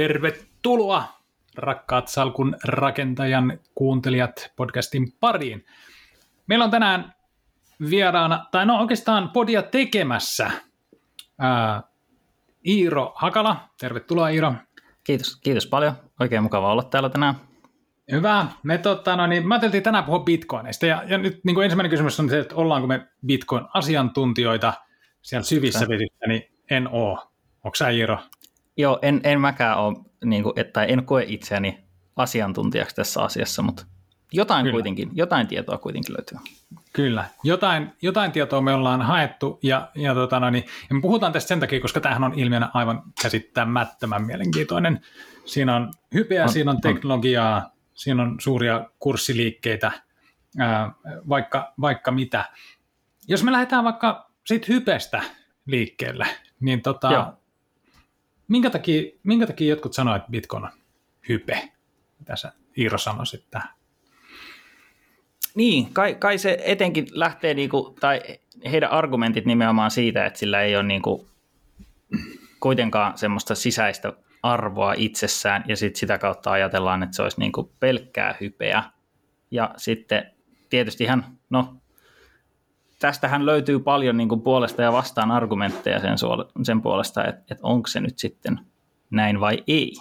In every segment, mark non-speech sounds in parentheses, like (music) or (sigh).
Tervetuloa rakkaat Salkun rakentajan kuuntelijat podcastin pariin. Meillä on tänään vieraana, tai no oikeastaan podia tekemässä, ää, Iiro Hakala. Tervetuloa Iiro. Kiitos, kiitos paljon. Oikein mukava olla täällä tänään. Hyvä. Me, tota, no, niin, mä ajateltiin tänään puhua bitcoinista. Ja, ja nyt niin kuin ensimmäinen kysymys on se, että ollaanko me bitcoin-asiantuntijoita siellä syvissä vesissä, niin en oo. Onko sä Iiro? Joo, en, en mäkään ole, niin kuin, että en koe itseäni asiantuntijaksi tässä asiassa, mutta jotain Kyllä. kuitenkin, jotain tietoa kuitenkin löytyy. Kyllä, jotain, jotain tietoa me ollaan haettu ja, ja, tota, no niin, ja me puhutaan tästä sen takia, koska tämähän on ilmiönä aivan käsittämättömän mielenkiintoinen. Siinä on hypeä, on, siinä on teknologiaa, on. siinä on suuria kurssiliikkeitä, ää, vaikka, vaikka mitä. Jos me lähdetään vaikka siitä hypestä liikkeelle, niin tota, minkä, takia, minkä takia jotkut sanoivat, että Bitcoin on hype? Mitä sä Iiro sanoisit tähän? Niin, kai, kai se etenkin lähtee, niinku, tai heidän argumentit nimenomaan siitä, että sillä ei ole niinku, kuitenkaan semmoista sisäistä arvoa itsessään, ja sit sitä kautta ajatellaan, että se olisi niinku pelkkää hypeä. Ja sitten tietysti ihan, no, tästähän löytyy paljon niin kuin puolesta ja vastaan argumentteja sen, sen puolesta, että, että onko se nyt sitten näin vai ei.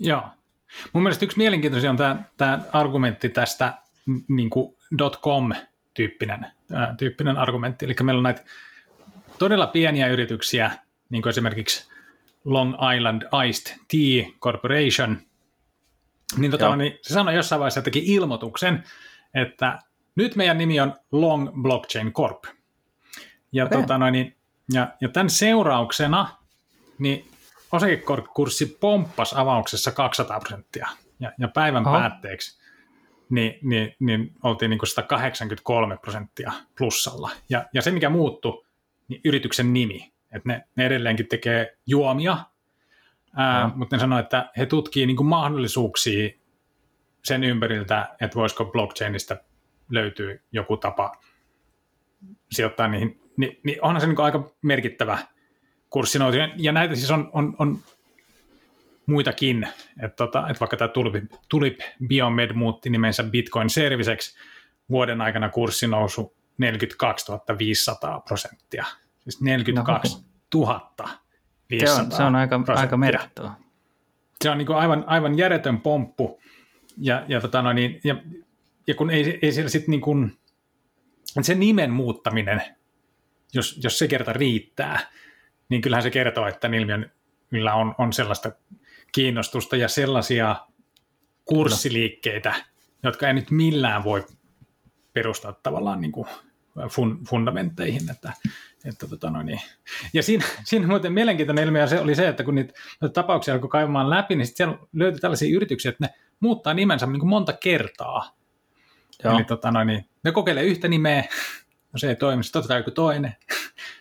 Joo. Mun mielestä yksi mielenkiintoinen on tämä, tämä argumentti tästä niin kuin .com-tyyppinen ää, tyyppinen argumentti. Eli meillä on näitä todella pieniä yrityksiä, niin kuin esimerkiksi Long Island Iced Tea Corporation, niin, tota, niin se sanoi jossain vaiheessa jotenkin ilmoituksen, että nyt meidän nimi on Long Blockchain Corp. Ja, okay. tota, noin, niin, ja, ja tämän seurauksena niin osakekurssi pomppasi avauksessa 200 prosenttia. Ja, ja päivän Oho. päätteeksi niin, niin, niin oltiin niin kuin 183 prosenttia plussalla. Ja, ja se, mikä muuttui, niin yrityksen nimi. Että ne, ne edelleenkin tekee juomia, ää, mutta ne sanoi, että he tutkii niin kuin mahdollisuuksia sen ympäriltä, että voisiko blockchainista löytyy joku tapa sijoittaa niihin, niin, niin onhan se niin aika merkittävä kurssinousu. Ja näitä siis on, on, on muitakin, että, tota, että vaikka tämä Tulip, Tulip Biomed muutti nimensä Bitcoin Serviceksi, vuoden aikana kurssinousu 42 500 prosenttia. Siis 42 000 500 se on, se on aika, aika merkittävä. Se on niin aivan, aivan järjetön pomppu. Ja, ja, tota no niin, ja ja kun ei, ei siellä sitten niin kuin, se nimen muuttaminen, jos, jos se kerta riittää, niin kyllähän se kertoo, että ilmiön millä on, on sellaista kiinnostusta ja sellaisia kurssiliikkeitä, jotka ei nyt millään voi perustaa tavallaan niin kuin fun, fundamentteihin. Että, että tota no niin. Ja siinä, siinä muuten mielenkiintoinen ilmiö se oli se, että kun niitä tapauksia alkoi kaivamaan läpi, niin sitten siellä löytyi tällaisia yrityksiä, että ne muuttaa nimensä niin kuin monta kertaa. Joo. Eli tota, no niin, ne kokeilee yhtä nimeä, no se ei toimi, sitten otetaan joku toinen,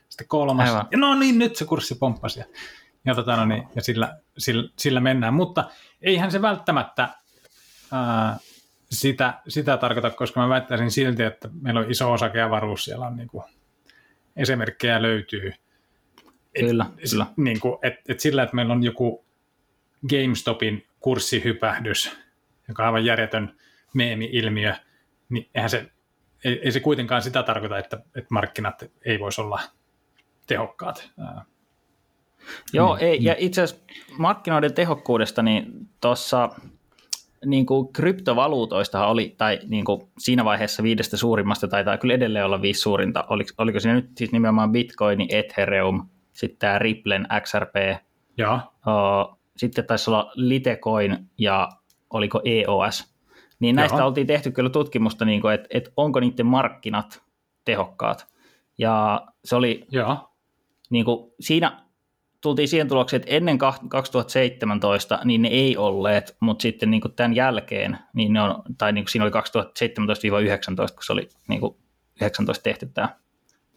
sitten kolmas, Aivan. ja no niin, nyt se kurssi pomppasi. Ja, ja, tota, no niin, ja sillä, sillä, sillä, mennään, mutta eihän se välttämättä ää, sitä, sitä tarkoita, koska mä väittäisin silti, että meillä on iso osakeavaruus, siellä on niin kuin, esimerkkejä löytyy. Et, kyllä, kyllä. Niin kuin, et, et sillä, että meillä on joku GameStopin kurssihypähdys, joka on aivan järjetön meemi-ilmiö, niin eihän se, ei, ei se kuitenkaan sitä tarkoita, että, että markkinat ei voisi olla tehokkaat. Joo, niin, ei, niin. ja itse asiassa markkinoiden tehokkuudesta, niin tuossa niin kuin kryptovaluutoistahan oli, tai niin kuin siinä vaiheessa viidestä suurimmasta taitaa kyllä edelleen olla viisi suurinta. Oliko, oliko siinä nyt siis nimenomaan Bitcoin, Ethereum, sitten tämä Ripplen XRP, ja. sitten taisi olla Litecoin ja oliko EOS. Niin näistä Jaha. oltiin tehty kyllä tutkimusta, niin kuin, että, että onko niiden markkinat tehokkaat. Ja se oli, Jaha. Niin kuin, siinä tultiin siihen tulokseen, että ennen 2017 niin ne ei olleet, mutta sitten niin kuin tämän jälkeen, niin ne on, tai niin kuin siinä oli 2017-19, kun se oli niin kuin 19 tehty tämä,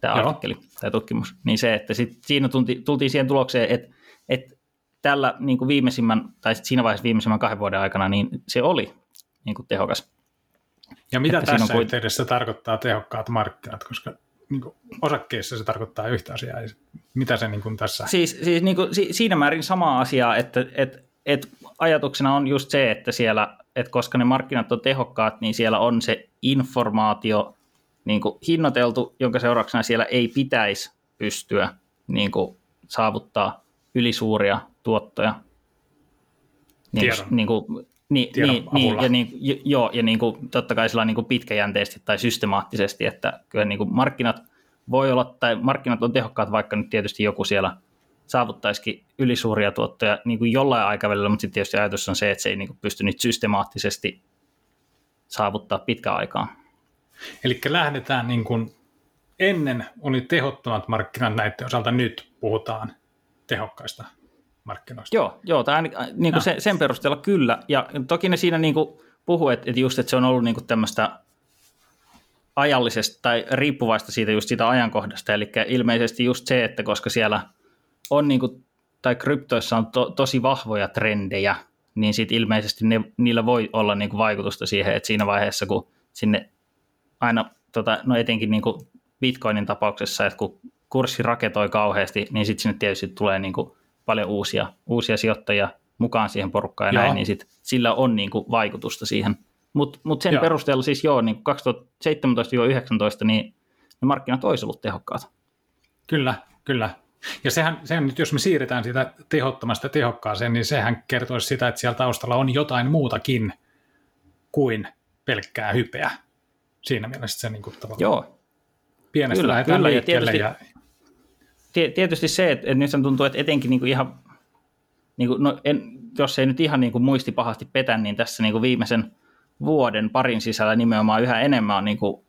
tämä artikkeli, tämä tutkimus, niin se, että sit siinä tultiin, tultiin siihen tulokseen, että, että tällä niin kuin viimeisimmän, tai siinä vaiheessa viimeisimmän kahden vuoden aikana, niin se oli niin kuin tehokas. Ja mitä että tässä on... yhteydessä tarkoittaa tehokkaat markkinat, koska niin kuin osakkeissa se tarkoittaa yhtä asiaa. Mitä se niin kuin tässä... Siis, siis niin kuin, si, siinä määrin sama asia, että, että et ajatuksena on just se, että siellä, että koska ne markkinat on tehokkaat, niin siellä on se informaatio niin kuin hinnoiteltu, jonka seurauksena siellä ei pitäisi pystyä niin kuin, saavuttaa ylisuuria tuottoja. Niin, Tiedon. niin kuin, niin, niin, niin, ja, niin, jo- joo, ja niin kuin, totta kai sillä niin kuin pitkäjänteisesti tai systemaattisesti, että kyllä niin kuin markkinat voi olla, tai markkinat on tehokkaat, vaikka nyt tietysti joku siellä saavuttaisikin ylisuuria tuottoja niin kuin jollain aikavälillä, mutta sitten tietysti ajatus on se, että se ei niin kuin pysty nyt systemaattisesti saavuttaa pitkään aikaa. Eli lähdetään niin kuin ennen oli tehottomat markkinat näiden osalta, nyt puhutaan tehokkaista markkinoista. Joo, joo tai ainakin, äh, niin kuin Joo. sen, sen perusteella kyllä. Ja toki ne siinä niin kuin puhuu, että, että just, että se on ollut niin kuin tämmöistä ajallisesta tai riippuvaista siitä just siitä ajankohdasta. Eli ilmeisesti just se, että koska siellä on niin kuin, tai kryptoissa on to, tosi vahvoja trendejä, niin sitten ilmeisesti ne, niillä voi olla niin kuin vaikutusta siihen, että siinä vaiheessa, kun sinne aina, tota, no etenkin niin kuin Bitcoinin tapauksessa, että kun kurssi raketoi kauheasti, niin sitten sinne tietysti tulee niin kuin paljon uusia, uusia sijoittajia mukaan siihen porukkaan ja Joo. näin, niin sit sillä on niin kuin vaikutusta siihen. Mutta mut sen Joo. perusteella siis joo, niin 2017-2019 niin ne markkinat olisi ollut tehokkaat. Kyllä, kyllä. Ja sehän, sehän nyt, jos me siirretään sitä tehottomasta tehokkaaseen, niin sehän kertoisi sitä, että siellä taustalla on jotain muutakin kuin pelkkää hypeä. Siinä mielessä se niin kuin tavallaan Joo, pienestä kyllä, lähdetään kyllä, ja tietysti- Ja, tietysti se, että, että nyt se tuntuu, että etenkin niin kuin ihan, niin kuin, no en, jos ei nyt ihan niin kuin muisti pahasti petä, niin tässä niin kuin viimeisen vuoden parin sisällä nimenomaan yhä enemmän on niin kuin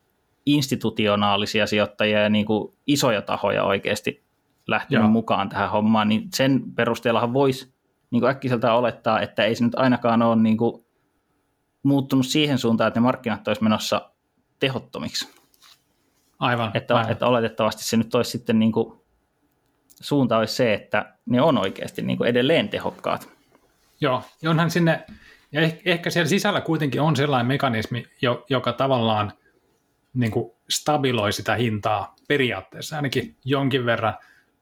institutionaalisia sijoittajia ja niin kuin isoja tahoja oikeasti lähtenyt Joo. mukaan tähän hommaan, niin sen perusteellahan voisi niin kuin äkkiseltä olettaa, että ei se nyt ainakaan ole niin kuin muuttunut siihen suuntaan, että ne markkinat olisi menossa tehottomiksi. aivan, Että, aivan. että oletettavasti se nyt olisi sitten niin kuin, suunta olisi se, että ne on oikeasti niin kuin edelleen tehokkaat. Joo, ja onhan sinne, ja ehkä, ehkä siellä sisällä kuitenkin on sellainen mekanismi, jo, joka tavallaan niin kuin stabiloi sitä hintaa periaatteessa ainakin jonkin verran.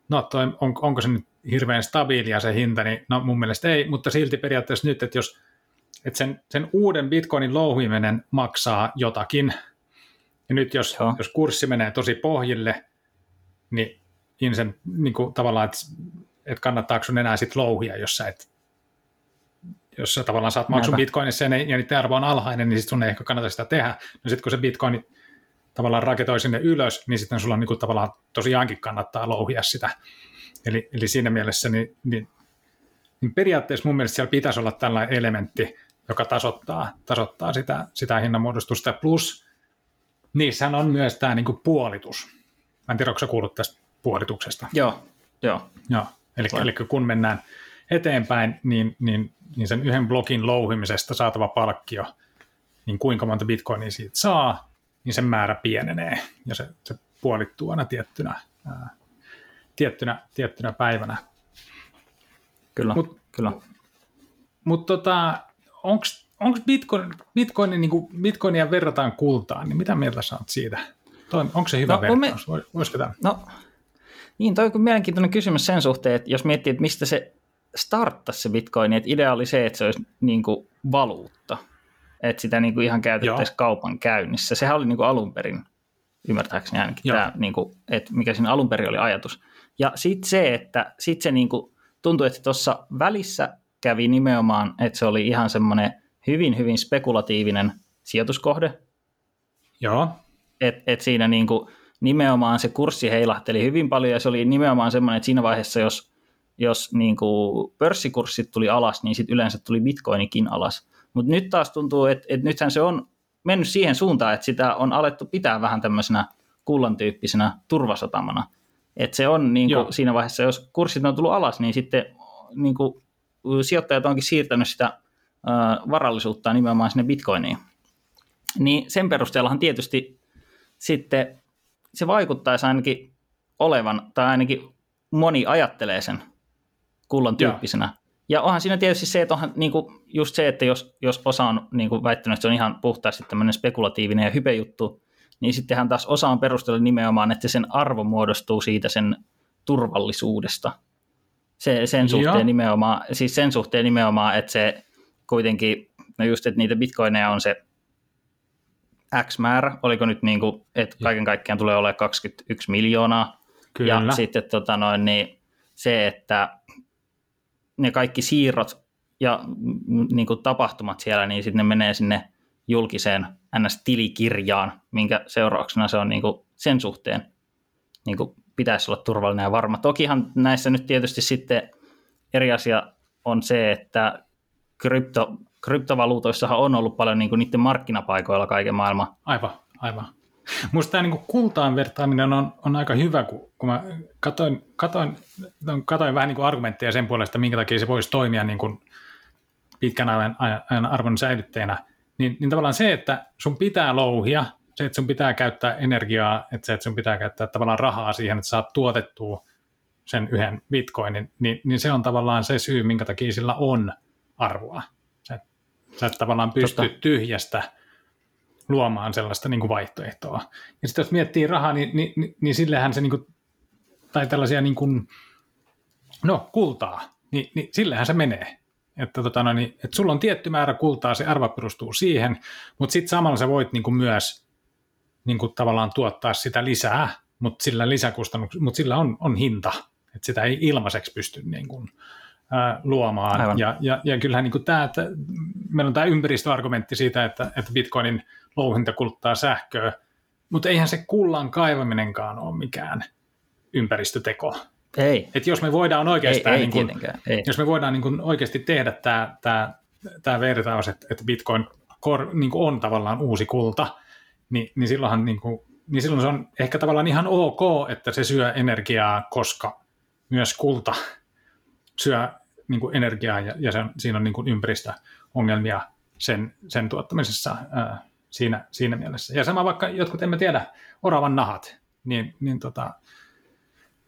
No toi, on, onko se nyt hirveän stabiilia se hinta, niin no mun mielestä ei, mutta silti periaatteessa nyt, että jos että sen, sen uuden bitcoinin louhiminen maksaa jotakin, ja nyt jos, Joo. jos kurssi menee tosi pohjille, niin, niin sen niin kuin tavallaan, että, että kannattaako sun enää sitten louhia, jos sä et jos sä tavallaan saat maksun Näinpä. bitcoinissa ja, ne, ja niiden arvo on alhainen, niin sitten sun ei ehkä kannata sitä tehdä. No sitten kun se bitcoin tavallaan raketoi sinne ylös, niin sitten sulla niinku tavallaan tosiaankin kannattaa louhia sitä. Eli, eli siinä mielessä niin, niin, niin periaatteessa mun mielestä siellä pitäisi olla tällainen elementti, joka tasoittaa, tasoittaa sitä, sitä hinnanmuodostusta. Plus niissähän on myös tämä niinku puolitus. Mä en tiedä, onko sä kuullut tästä puolituksesta. Joo, joo. Joo, eli, eli kun mennään eteenpäin, niin, niin, niin sen yhden blokin louhimisesta saatava palkkio, niin kuinka monta bitcoinia siitä saa, niin sen määrä pienenee ja se, se puolittuu aina tiettynä, ää, tiettynä, tiettynä päivänä. Kyllä, Mut- kyllä. Mutta tota, onko bitcoin, bitcoinin, niin kuin bitcoinia verrataan kultaan, niin mitä mieltä sä oot siitä? Toi, onko se hyvä No, vertaus? Me... Voisiko tämä? No, niin toi on mielenkiintoinen kysymys sen suhteen, että jos miettii, että mistä se starttasi se bitcoin, että idea oli se, että se olisi niin kuin valuutta, että sitä niin kuin ihan käytettäisiin kaupan käynnissä. Sehän oli niin kuin alun perin, ymmärtääkseni ainakin, Joo. tämä, niin kuin, että mikä siinä alun perin oli ajatus. Ja sitten se, että sit se niin kuin, tuntui, että tuossa välissä kävi nimenomaan, että se oli ihan semmoinen hyvin, hyvin spekulatiivinen sijoituskohde, Joo, et, et siinä niin kuin nimenomaan se kurssi heilahteli hyvin paljon ja se oli nimenomaan semmoinen, että siinä vaiheessa, jos, jos niin kuin pörssikurssit tuli alas, niin sitten yleensä tuli bitcoinikin alas. Mutta nyt taas tuntuu, että, että nythän se on mennyt siihen suuntaan, että sitä on alettu pitää vähän tämmöisenä kullan tyyppisenä turvasatamana. Että se on niin Joo. kuin siinä vaiheessa, jos kurssit on tullut alas, niin sitten niin kuin sijoittajat onkin siirtänyt sitä varallisuutta nimenomaan sinne bitcoiniin. Niin sen perusteellahan tietysti sitten se vaikuttaisi ainakin olevan, tai ainakin moni ajattelee sen kullan Joo. tyyppisenä. Ja onhan siinä tietysti se, että onhan niinku just se, että jos, jos osa on niinku väittänyt, että se on ihan puhtaasti tämmöinen spekulatiivinen ja hypejuttu, niin sittenhän taas osa on perustellut nimenomaan, että sen arvo muodostuu siitä sen turvallisuudesta. Se, sen suhteen Joo. nimenomaan, siis sen suhteen nimenomaan, että se kuitenkin, no just, että niitä bitcoineja on se X määrä, oliko nyt niin kuin, että kaiken kaikkiaan tulee olemaan 21 miljoonaa, Kyllä. ja sitten tota noin, niin se, että ne kaikki siirrot ja niin kuin tapahtumat siellä, niin sitten ne menee sinne julkiseen NS-tilikirjaan, minkä seurauksena se on niin kuin sen suhteen niin kuin pitäisi olla turvallinen ja varma. Tokihan näissä nyt tietysti sitten eri asia on se, että krypto, kryptovaluutoissahan on ollut paljon niin kuin niiden markkinapaikoilla kaiken maailman. Aivan, aivan. Musta tämä niinku kultaan vertaaminen on, on aika hyvä, kun, kun mä katoin, katoin, katoin vähän niinku argumentteja sen puolesta, minkä takia se voisi toimia niinku pitkän ajan, ajan arvon säilytteenä, niin, niin tavallaan se, että sun pitää louhia, se, että sun pitää käyttää energiaa, että se, että sun pitää käyttää tavallaan rahaa siihen, että saat tuotettua sen yhden bitcoinin, niin, niin se on tavallaan se syy, minkä takia sillä on arvoa. Sä, et tavallaan pysty Totta. tyhjästä luomaan sellaista niin kuin vaihtoehtoa. Ja sitten jos miettii rahaa, niin, niin, niin, niin sillehän se, niin kuin, tai tällaisia niin kuin, no kultaa, niin, niin sillehän se menee. Että, tota, no, niin, että sulla on tietty määrä kultaa, se arva perustuu siihen, mutta sitten samalla sä voit niin kuin myös niin kuin tavallaan tuottaa sitä lisää, mutta sillä mutta sillä on, on hinta, että sitä ei ilmaiseksi pysty niin kuin, ää, luomaan. Aivan. Ja, ja, ja kyllähän niin tämä, että meillä on tämä ympäristöargumentti siitä, että, että bitcoinin louhinta kuluttaa sähköä, mutta eihän se kullan kaivaminenkaan ole mikään ympäristöteko. Ei, Et jos me voidaan ei, oikeastaan, ei niin kuin. Ei. jos me voidaan niin oikeasti tehdä tämä, tämä, tämä vertaus, että, että bitcoin kor, niin on tavallaan uusi kulta, niin, niin, silloinhan, niin, kuin, niin silloin se on ehkä tavallaan ihan ok, että se syö energiaa, koska myös kulta syö niin kuin energiaa ja, ja sen, siinä on niin kuin ympäristöongelmia sen, sen tuottamisessa ää, siinä, siinä mielessä. Ja sama vaikka jotkut, emme tiedä, oravan nahat, niin, niin, tota,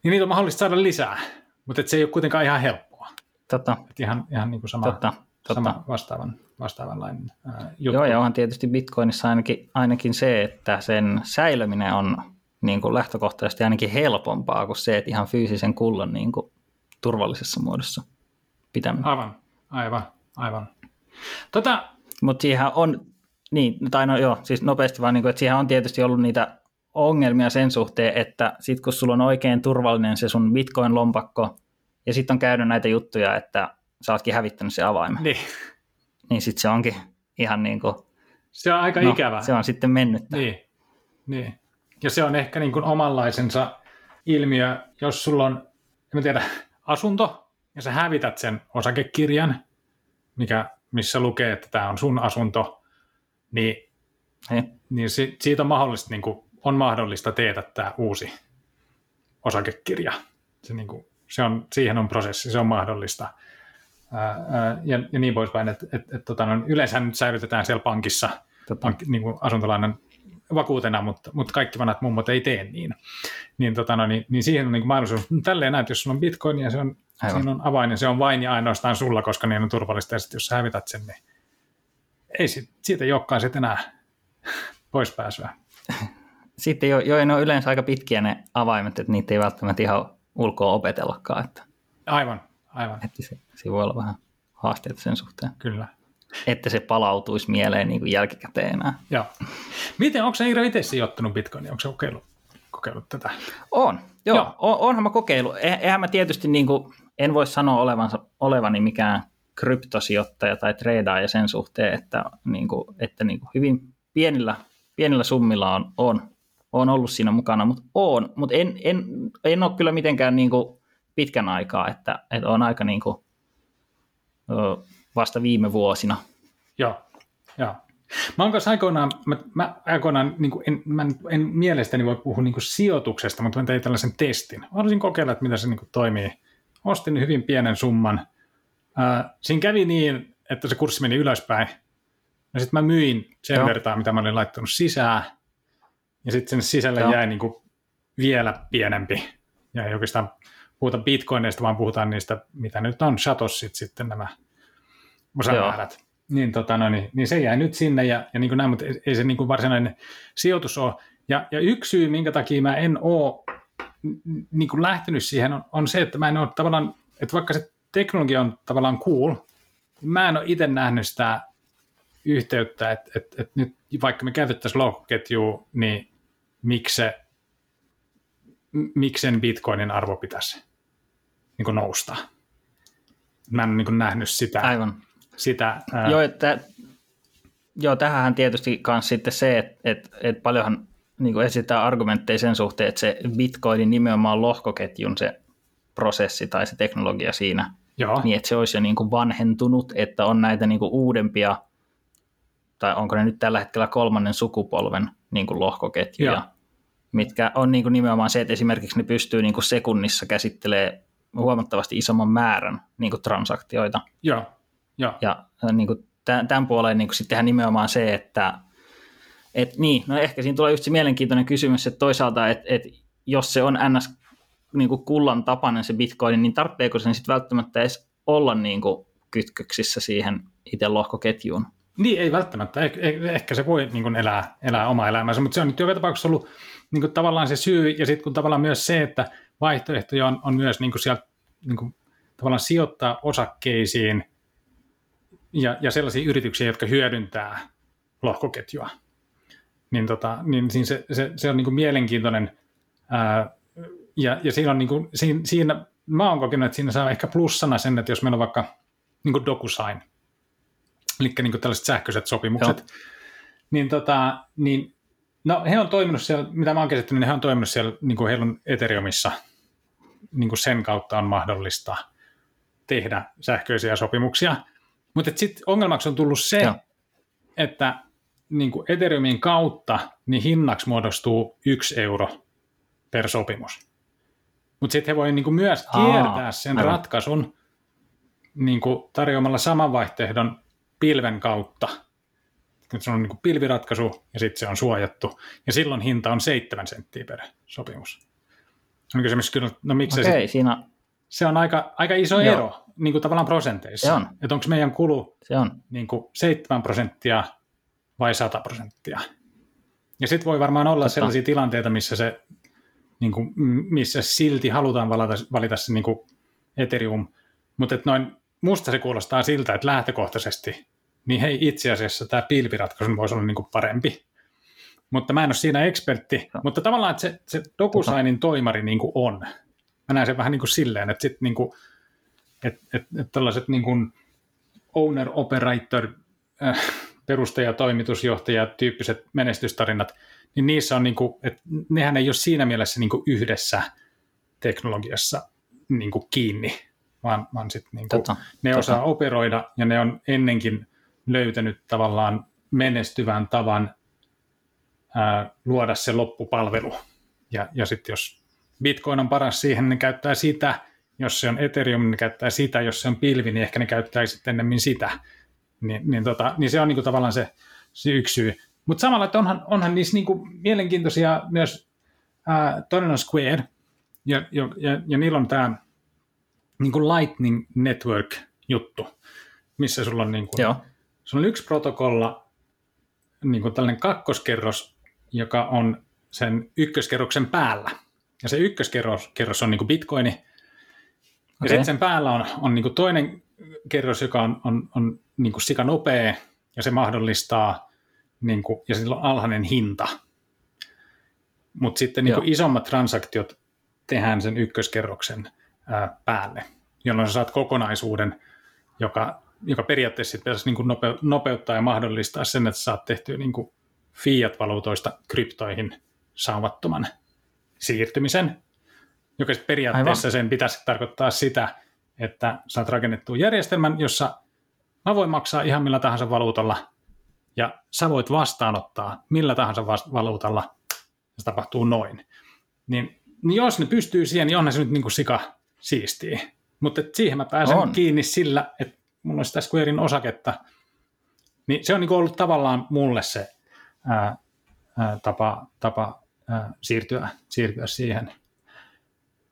niin niitä on mahdollista saada lisää, mutta et se ei ole kuitenkaan ihan helppoa. Totta, Et ihan, ihan niin kuin sama, totta, totta. sama vastaavan, vastaavanlainen ää, juttu. Joo, ja onhan tietysti Bitcoinissa ainakin, ainakin se, että sen säilöminen on niin kuin lähtökohtaisesti ainakin helpompaa kuin se, että ihan fyysisen kullon niin kuin turvallisessa muodossa pitäminen. Aivan, aivan, aivan. Tota, Mutta siihen on, niin, tai no joo, siis nopeasti vaan, niin kuin, että siihen on tietysti ollut niitä ongelmia sen suhteen, että sit kun sulla on oikein turvallinen se sun Bitcoin-lompakko, ja sitten on käynyt näitä juttuja, että sä ootkin hävittänyt se avaimen, niin, niin sitten se onkin ihan niin kuin, se on aika no, ikävä. se on sitten mennyt. Niin, niin. Ja se on ehkä niin kuin omanlaisensa ilmiö, jos sulla on, en tiedä, asunto, ja sä hävität sen osakekirjan, mikä, missä lukee, että tämä on sun asunto, niin, Hei. niin si, siitä on mahdollista, niin kuin, on mahdollista teetättää uusi osakekirja. Se, niin kuin, se on, siihen on prosessi, se on mahdollista. Ää, ää, ja, ja niin poispäin, että et, et, tota, no, yleensä nyt säilytetään siellä pankissa pankki, niin kuin asuntolainan vakuutena, mutta, mutta kaikki vanhat mummot ei tee niin. Niin, tota, no, niin, niin siihen on niin kuin mahdollisuus. Tälleen näet, jos sulla on bitcoin ja se on, Aivan. siinä on avain ja se on vain ja ainoastaan sulla, koska niin on turvallista. Ja sitten jos sä hävität sen, niin ei sit, siitä ei olekaan sitten enää (laughs) pois pääsyä. Sitten jo, jo ne on yleensä aika pitkiä ne avaimet, että niitä ei välttämättä ihan ulkoa opetellakaan, että, Aivan, aivan, että se, siinä voi olla vähän haasteita sen suhteen, kyllä. että se palautuisi mieleen niin kuin jälkikäteen enää. Joo. Miten, onko se Iiro itse sijoittanut bitcoinia? Onko se kokeillut, kokeillut tätä? On, joo, Joo. On, onhan mä kokeillut. Eh- Eihän mä tietysti, niin kuin, en voi sanoa olevansa, olevani mikään kryptosijoittaja tai treidaaja sen suhteen, että, niin kuin, että niin kuin hyvin pienillä, pienillä summilla on, on, on ollut siinä mukana, mutta on, mutta en, en, en ole kyllä mitenkään niin kuin pitkän aikaa, että, että on aika niin kuin, vasta viime vuosina. Joo, joo. Mä oon kanssa aikoinaan, mä, mä aikoinaan niin kuin en, mä en, mielestäni voi puhua niin kuin sijoituksesta, mutta mä tein tällaisen testin. Mä haluaisin kokeilla, että miten se niin kuin toimii. Ostin hyvin pienen summan. Siinä kävi niin, että se kurssi meni ylöspäin. Ja sitten mä myin sen Joo. vertaa, mitä mä olin laittanut sisään. Ja sitten sen sisälle Joo. jäi niin kuin vielä pienempi. Ja ei oikeastaan puhuta bitcoineista, vaan puhutaan niistä, mitä nyt on, shatossit sitten nämä osamäärät. Niin, tota, no, niin, niin, se jäi nyt sinne ja, ja niin kuin näin, mutta ei, ei se niin kuin varsinainen sijoitus ole. Ja, ja yksi syy, minkä takia mä en ole niin kuin lähtenyt siihen, on, on se, että mä en ole tavallaan että vaikka se teknologia on tavallaan cool, niin mä en ole itse nähnyt sitä yhteyttä, että, että, että nyt vaikka me käytettäisiin lohkoketjua, niin miksi, se, miksi sen bitcoinin arvo pitäisi niin kuin nousta. Mä en ole niin nähnyt sitä. Aivan. sitä ää... Joo, että, joo, tähän tietysti myös sitten se, että, että, että paljonhan niin kuin esittää argumentteja sen suhteen, että se bitcoinin nimenomaan lohkoketjun se prosessi tai se teknologia siinä, Joo. niin että se olisi jo niin kuin vanhentunut, että on näitä niin kuin uudempia, tai onko ne nyt tällä hetkellä kolmannen sukupolven niin kuin lohkoketjuja, Joo. mitkä on niin kuin nimenomaan se, että esimerkiksi ne pystyy niin kuin sekunnissa käsittelee huomattavasti isomman määrän niin kuin transaktioita. Joo. Joo. Ja niin kuin tämän puoleen niin kuin sittenhän nimenomaan se, että et niin, no ehkä siinä tulee just se mielenkiintoinen kysymys, että toisaalta, että et jos se on ns. Niin kuin kullan tapainen se bitcoin, niin tarvitseeko sen sitten välttämättä edes olla niin kuin kytköksissä siihen itse lohkoketjuun? Niin, ei välttämättä. Eh- eh- ehkä se voi niin kuin elää, elää oma elämänsä, mutta se on nyt joka tapauksessa ollut niin kuin tavallaan se syy, ja sitten kun tavallaan myös se, että vaihtoehtoja on, on myös niin kuin sieltä niin kuin, tavallaan sijoittaa osakkeisiin ja, ja sellaisia yrityksiä, jotka hyödyntää lohkoketjua niin, tota, niin siinä se, se, se on niin kuin mielenkiintoinen ää, ja, ja siinä on niin kuin, siinä, siinä, mä oon kokenut, että siinä saa ehkä plussana sen, että jos meillä on vaikka niin kuin DocuSign, eli niin kuin tällaiset sähköiset sopimukset, Joo. niin, tota, niin no he on toiminut siellä, mitä mä oon käsittänyt, niin he on toiminut siellä, niin kuin heillä on Ethereumissa, niin kuin sen kautta on mahdollista tehdä sähköisiä sopimuksia, mutta sitten ongelmaksi on tullut se, Joo. että niin kuin Ethereumin kautta niin hinnaksi muodostuu yksi euro per sopimus. Mutta sitten he voi niin myös kiertää Aa, sen aivan. ratkaisun niin kuin tarjoamalla saman vaihtoehdon pilven kautta. Se on niin kuin pilviratkaisu ja sitten se on suojattu. Ja silloin hinta on 7 senttiä per sopimus. On kysymys kyllä, no miksi okay, se, siinä... se on aika, aika iso Joo. ero niin kuin tavallaan prosenteissa. Se on. Että onko meidän kulu se on. Niin kuin 7 prosenttia vai 100 prosenttia. Ja sitten voi varmaan olla Totta. sellaisia tilanteita, missä, se, niin kuin, missä silti halutaan valita, valita se niin kuin Ethereum, mutta noin musta se kuulostaa siltä, että lähtökohtaisesti, niin hei itse asiassa tämä pilviratkaisu voisi olla niin kuin parempi. Mutta mä en ole siinä ekspertti, no. mutta tavallaan että se, se DocuSignin toimari niin kuin on. Mä näen sen vähän niin kuin silleen, että sitten niin kuin, että, että, että tällaiset niin kuin owner operator äh, perustaja, toimitusjohtaja, tyyppiset menestystarinat, niin niissä on, niin kuin, että nehän ei ole siinä mielessä niin kuin yhdessä teknologiassa niin kuin kiinni, vaan, vaan sit niin kuin, tota, ne tota. osaa operoida ja ne on ennenkin löytänyt tavallaan menestyvän tavan ää, luoda se loppupalvelu. Ja, ja sitten jos Bitcoin on paras siihen, ne käyttää sitä, jos se on Ethereum, niin ne käyttää sitä, jos se on pilvi, niin ehkä ne käyttää sitten ennemmin sitä. Niin, niin, tota, niin se on niinku tavallaan se, se yksi syy. Mutta samalla, että onhan, onhan niissä niinku mielenkiintoisia myös, ää, toinen on Square, ja, ja, ja, ja niillä on tämä niinku Lightning Network-juttu, missä sulla on, niinku, Joo. sulla on yksi protokolla, niinku tällainen kakkoskerros, joka on sen ykköskerroksen päällä. Ja se ykköskerros kerros on niinku bitcoini, ja okay. sitten sen päällä on, on niinku toinen kerros, joka on, on, on niin kuin sika nopea ja se mahdollistaa, niin kuin, ja sillä on alhainen hinta. Mutta sitten niin kuin isommat transaktiot tehdään sen ykköskerroksen ää, päälle, jolloin sä saat kokonaisuuden, joka, joka periaatteessa pitäisi niin kuin nope, nopeuttaa ja mahdollistaa sen, että saat tehtyä niin kuin fiat-valuutoista kryptoihin saamattoman siirtymisen, joka periaatteessa Aivan. sen pitäisi tarkoittaa sitä, että saat rakennettua järjestelmän, jossa mä voin maksaa ihan millä tahansa valuutalla, ja sä voit vastaanottaa millä tahansa valuutalla, se tapahtuu noin. Niin, niin jos ne pystyy siihen, niin onhan se nyt niin kuin sika siistiä. Mutta siihen mä pääsen on. kiinni sillä, että mulla on sitä Squarein osaketta. Niin se on niin ollut tavallaan mulle se ää, ää, tapa, tapa ää, siirtyä, siirtyä siihen.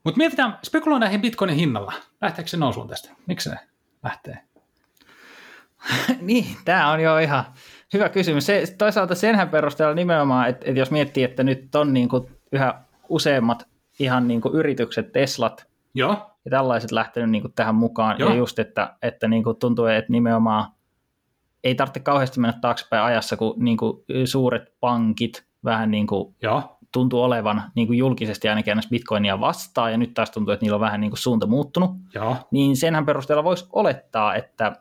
Mutta mietitään, spekuloidaan Bitcoinin hinnalla. Lähteekö se nousuun tästä? Miksi se lähtee? (laughs) niin, tämä on jo ihan hyvä kysymys. Se, toisaalta senhän perusteella nimenomaan, että, että jos miettii, että nyt on niin kuin yhä useammat ihan niin kuin yritykset, Teslat, Joo. Ja tällaiset lähtenyt niin kuin tähän mukaan. Joo. Ja just, että, että niin kuin tuntuu, että nimenomaan ei tarvitse kauheasti mennä taaksepäin ajassa, kun niin kuin suuret pankit vähän niin kuin Joo. tuntuu olevan niin kuin julkisesti ainakin aina bitcoinia vastaan, ja nyt taas tuntuu, että niillä on vähän niin kuin suunta muuttunut, Joo. niin senhän perusteella voisi olettaa, että,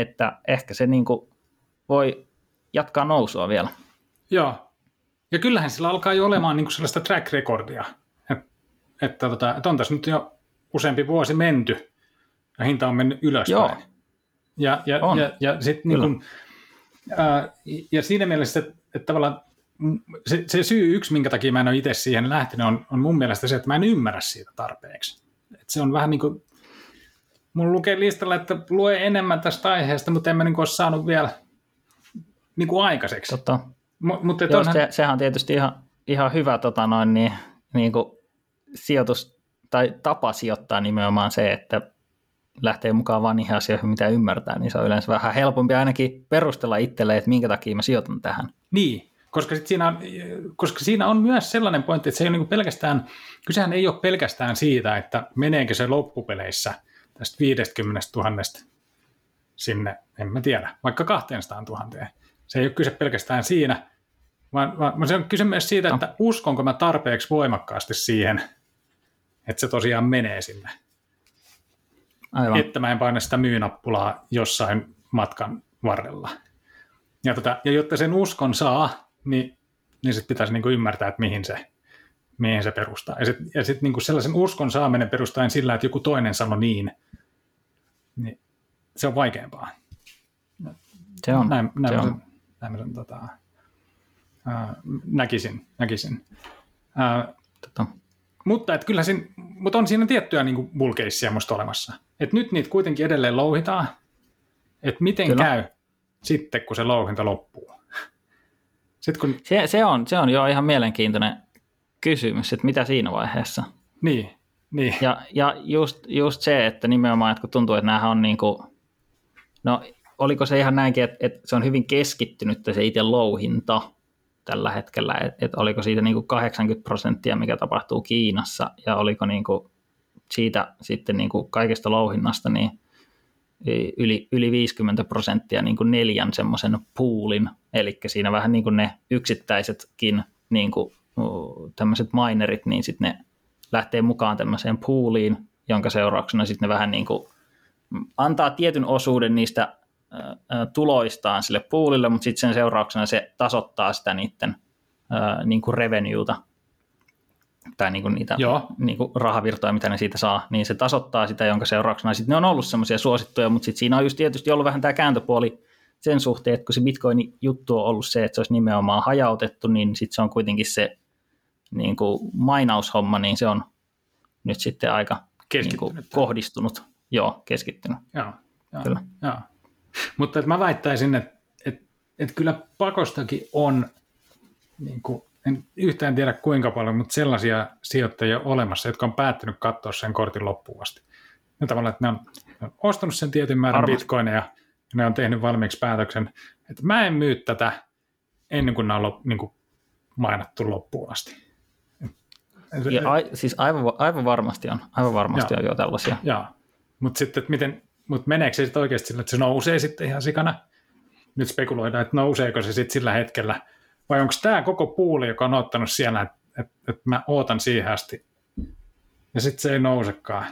että ehkä se niin kuin voi jatkaa nousua vielä. Joo. Ja kyllähän sillä alkaa jo olemaan niin kuin sellaista track recordia, että, että, tota, että on tässä nyt jo useampi vuosi menty ja hinta on mennyt ylöspäin. Joo. Ja, ja, On. ja, ja, sit niin kun, ää, ja siinä mielessä, että, että tavallaan se, se syy yksi, minkä takia mä en ole itse siihen lähtenyt, on, on mun mielestä se, että mä en ymmärrä siitä tarpeeksi. Et se on vähän niin kuin, mun lukee listalla, että lue enemmän tästä aiheesta, mutta en mä niin ole saanut vielä niin kuin aikaiseksi. Tota, M- mutta Joo, onhan, se, sehän on tietysti ihan, ihan hyvä tota noin, niin, niin kuin sijoitus tai tapa sijoittaa nimenomaan se, että lähtee mukaan vaan niihin asioihin, mitä ymmärtää, niin se on yleensä vähän helpompi ainakin perustella itselle, että minkä takia mä sijoitan tähän. Niin, koska, sit siinä on, koska siinä on myös sellainen pointti, että se ei ole niin pelkästään, kysehän ei ole pelkästään siitä, että meneekö se loppupeleissä tästä 50 000 sinne, en mä tiedä, vaikka 200 000. Se ei ole kyse pelkästään siinä, vaan, vaan se on kyse myös siitä, No. että uskonko mä tarpeeksi voimakkaasti siihen, että se tosiaan menee sinne. Aivan. että mä en paina sitä myynappulaa jossain matkan varrella. Ja, tota, ja jotta sen uskon saa, niin, niin sitten pitäisi niinku ymmärtää, että mihin se, mihin se perustaa. Ja sitten ja sit niinku sellaisen uskon saaminen perustaen sillä, että joku toinen sanoi niin, niin se on vaikeampaa. se on. näin, näin, se mä on. näin mä sen tota, ää, näkisin. näkisin. Ää, Tota, mutta, et kyllä siinä, mutta on siinä tiettyjä niin bulkeissia musta olemassa. Et nyt niitä kuitenkin edelleen louhitaan. Että miten Kyllä. käy sitten, kun se louhinta loppuu. (laughs) Sitten kun, se, se, on, se on jo ihan mielenkiintoinen kysymys, että mitä siinä vaiheessa. niin, niin, Ja, ja just, just se, että nimenomaan, että kun tuntuu, että näähän on niin kuin, no oliko se ihan näinkin, että, että se on hyvin keskittynyt se itse louhinta tällä hetkellä, että, että oliko siitä niin kuin 80 prosenttia, mikä tapahtuu Kiinassa, ja oliko niin kuin siitä sitten niin kuin kaikesta louhinnasta, niin yli, yli 50 prosenttia niin kuin neljän semmoisen poolin, eli siinä vähän niin kuin ne yksittäisetkin niin kuin, tämmöiset minerit, niin sitten ne lähtee mukaan tämmöiseen pooliin, jonka seurauksena sitten ne vähän niin kuin antaa tietyn osuuden niistä tuloistaan sille poolille, mutta sitten sen seurauksena se tasoittaa sitä niiden niin kuin revenueta tai niin kuin niitä Joo. niin kuin rahavirtoja, mitä ne siitä saa, niin se tasoittaa sitä, jonka seurauksena sitten ne on ollut semmoisia suosittuja, mutta sitten siinä on just tietysti ollut vähän tämä kääntöpuoli sen suhteen, että kun se bitcoin juttu on ollut se, että se olisi nimenomaan hajautettu, niin sitten se on kuitenkin se niin kuin mainaushomma, niin se on nyt sitten aika niin kuin kohdistunut, joo, keskittynyt. Joo, joo, Kyllä. joo. Mutta että mä väittäisin, että, että, että kyllä pakostakin on, niin kuin, en yhtään tiedä kuinka paljon, mutta sellaisia sijoittajia olemassa, jotka on päättänyt katsoa sen kortin loppuun asti. Ja tavallaan, että ne on, ne on ostanut sen tietyn määrän Varmasti. bitcoineja, ja ne on tehnyt valmiiksi päätöksen, että mä en myy tätä ennen kuin nämä on niin kuin mainattu loppuun asti. Ja a, siis aivan, aivan varmasti on, aivan varmasti Joo. on jo tällaisia. Joo, mutta sitten, että miten, mut meneekö se sitten oikeasti sillä, että se nousee sitten ihan sikana? Nyt spekuloidaan, että nouseeko se sitten sillä hetkellä, vai onko tämä koko puuli, joka on ottanut siellä, että et, et mä ootan siihen asti, ja sitten se ei nousekaan,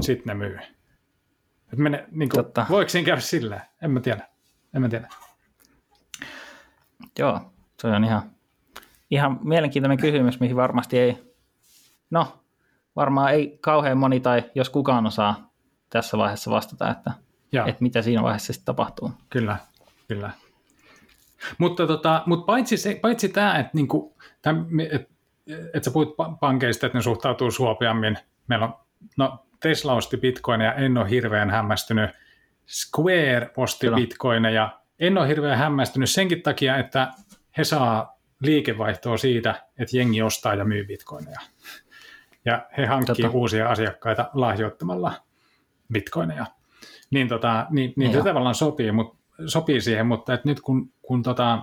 sitten ne myy. Et mene, niin kuin, Totta. voiko siinä käydä sillä? En mä tiedä. En mä tiedä. Joo, se on ihan, ihan mielenkiintoinen kysymys, mihin varmasti ei, no varmaan ei kauhean moni tai jos kukaan osaa tässä vaiheessa vastata, että, Joo. että mitä siinä vaiheessa sitten tapahtuu. Kyllä, kyllä. Mutta tota, mut paitsi, se, paitsi tämä, että niinku, et, et sä puhuit pa- pankeista, että ne suhtautuu suopeammin. Meillä on, no Tesla osti bitcoineja, en ole hirveän hämmästynyt. Square osti Kyllä. bitcoineja, en ole hirveän hämmästynyt senkin takia, että he saa liikevaihtoa siitä, että jengi ostaa ja myy bitcoineja. Ja he hankkii Tota. uusia asiakkaita lahjoittamalla bitcoineja. Niin, tota, niin, niin se tavallaan sopii, mut, sopii siihen, mutta et nyt kun, kun tota,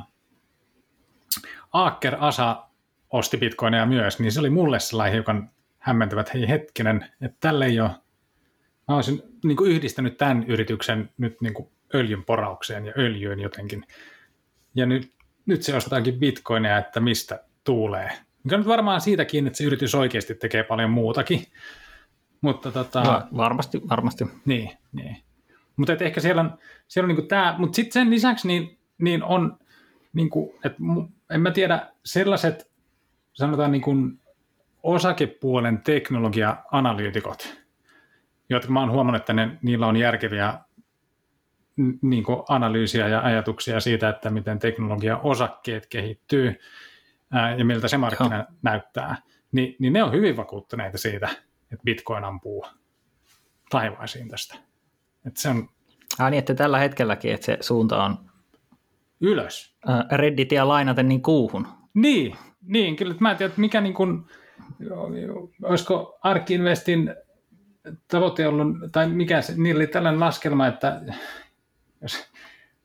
Aaker Asa osti bitcoineja myös, niin se oli mulle sellainen hiukan hämmentävät, hei hetkinen, että tälle ei ole, mä olisin niin kuin yhdistänyt tämän yrityksen nyt niin kuin öljyn poraukseen ja öljyyn jotenkin. Ja nyt, nyt se ostaakin bitcoinia, että mistä tuulee. Mikä nyt varmaan siitäkin, että se yritys oikeasti tekee paljon muutakin. Mutta tota, no, varmasti, varmasti. Niin, niin. Mutta ehkä siellä on, siellä on niin tämä, mutta sitten sen lisäksi niin, niin on, niin kuin, että en mä tiedä, sellaiset sanotaan niin kuin osakepuolen teknologia-analyytikot, jotka mä oon huomannut, että ne, niillä on järkeviä niin kuin analyysiä ja ajatuksia siitä, että miten teknologia-osakkeet kehittyy ää, ja miltä se markkina Joo. näyttää, niin, niin ne on hyvin vakuuttuneita siitä, että Bitcoin ampuu taivaisiin tästä. Että se on... Ah, niin, että tällä hetkelläkin, että se suunta on ylös. Redditia lainaten niin kuuhun. Niin, niin kyllä mä en tiedä, mikä niin kuin, olisiko Ark Investin tavoite ollut, tai mikä se, niillä oli tällainen laskelma, että jos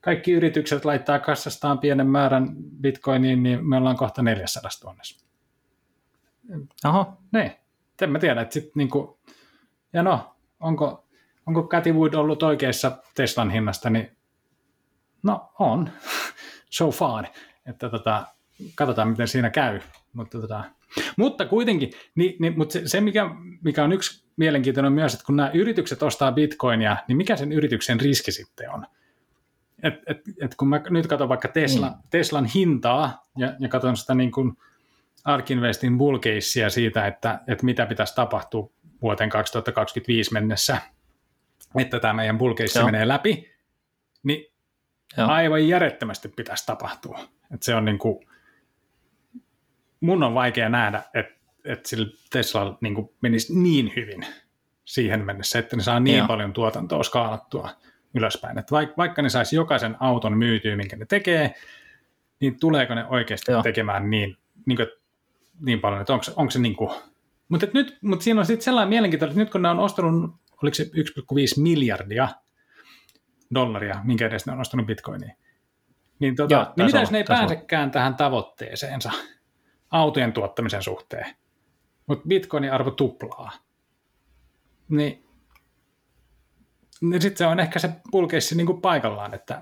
kaikki yritykset laittaa kassastaan pienen määrän bitcoiniin, niin me ollaan kohta 400 000. Oho. Niin, en mä tiedä, että sit niinku, ja no, onko, onko Cathy Wood ollut oikeassa Teslan hinnasta, niin no on, (laughs) so far, että tota, katsotaan miten siinä käy, mutta tota, mutta kuitenkin, niin, niin, mutta se, se mikä, mikä on yksi mielenkiintoinen myös, että kun nämä yritykset ostaa bitcoinia, niin mikä sen yrityksen riski sitten on? Et, et, et kun mä nyt katson vaikka Tesla, mm. Teslan hintaa ja, ja katson sitä niin kuin Ark Investin siitä, että, että mitä pitäisi tapahtua vuoteen 2025 mennessä, että tämä meidän bull menee läpi, niin Joo. aivan järjettömästi pitäisi tapahtua. Et se on niin kuin, mun on vaikea nähdä, että, että sillä Tesla niin kuin menisi niin hyvin siihen mennessä, että ne saa niin Joo. paljon tuotantoa skaalattua ylöspäin. Että vaikka, vaikka ne saisi jokaisen auton myytyä, minkä ne tekee, niin tuleeko ne oikeasti Joo. tekemään niin, niin, kuin, niin paljon, että onko, onko se niin kuin... Mutta nyt, mutta siinä on sitten sellainen mielenkiintoinen, että nyt kun ne on ostanut, oliko se 1,5 miljardia dollaria, minkä edes ne on ostanut bitcoiniin, niin, tota, Joo, niin mitä jos ne ei pääsekään tähän tavoitteeseensa? autojen tuottamisen suhteen, mutta bitcoinin arvo tuplaa, niin, niin sitten se on ehkä se pulkeissi niin paikallaan, että,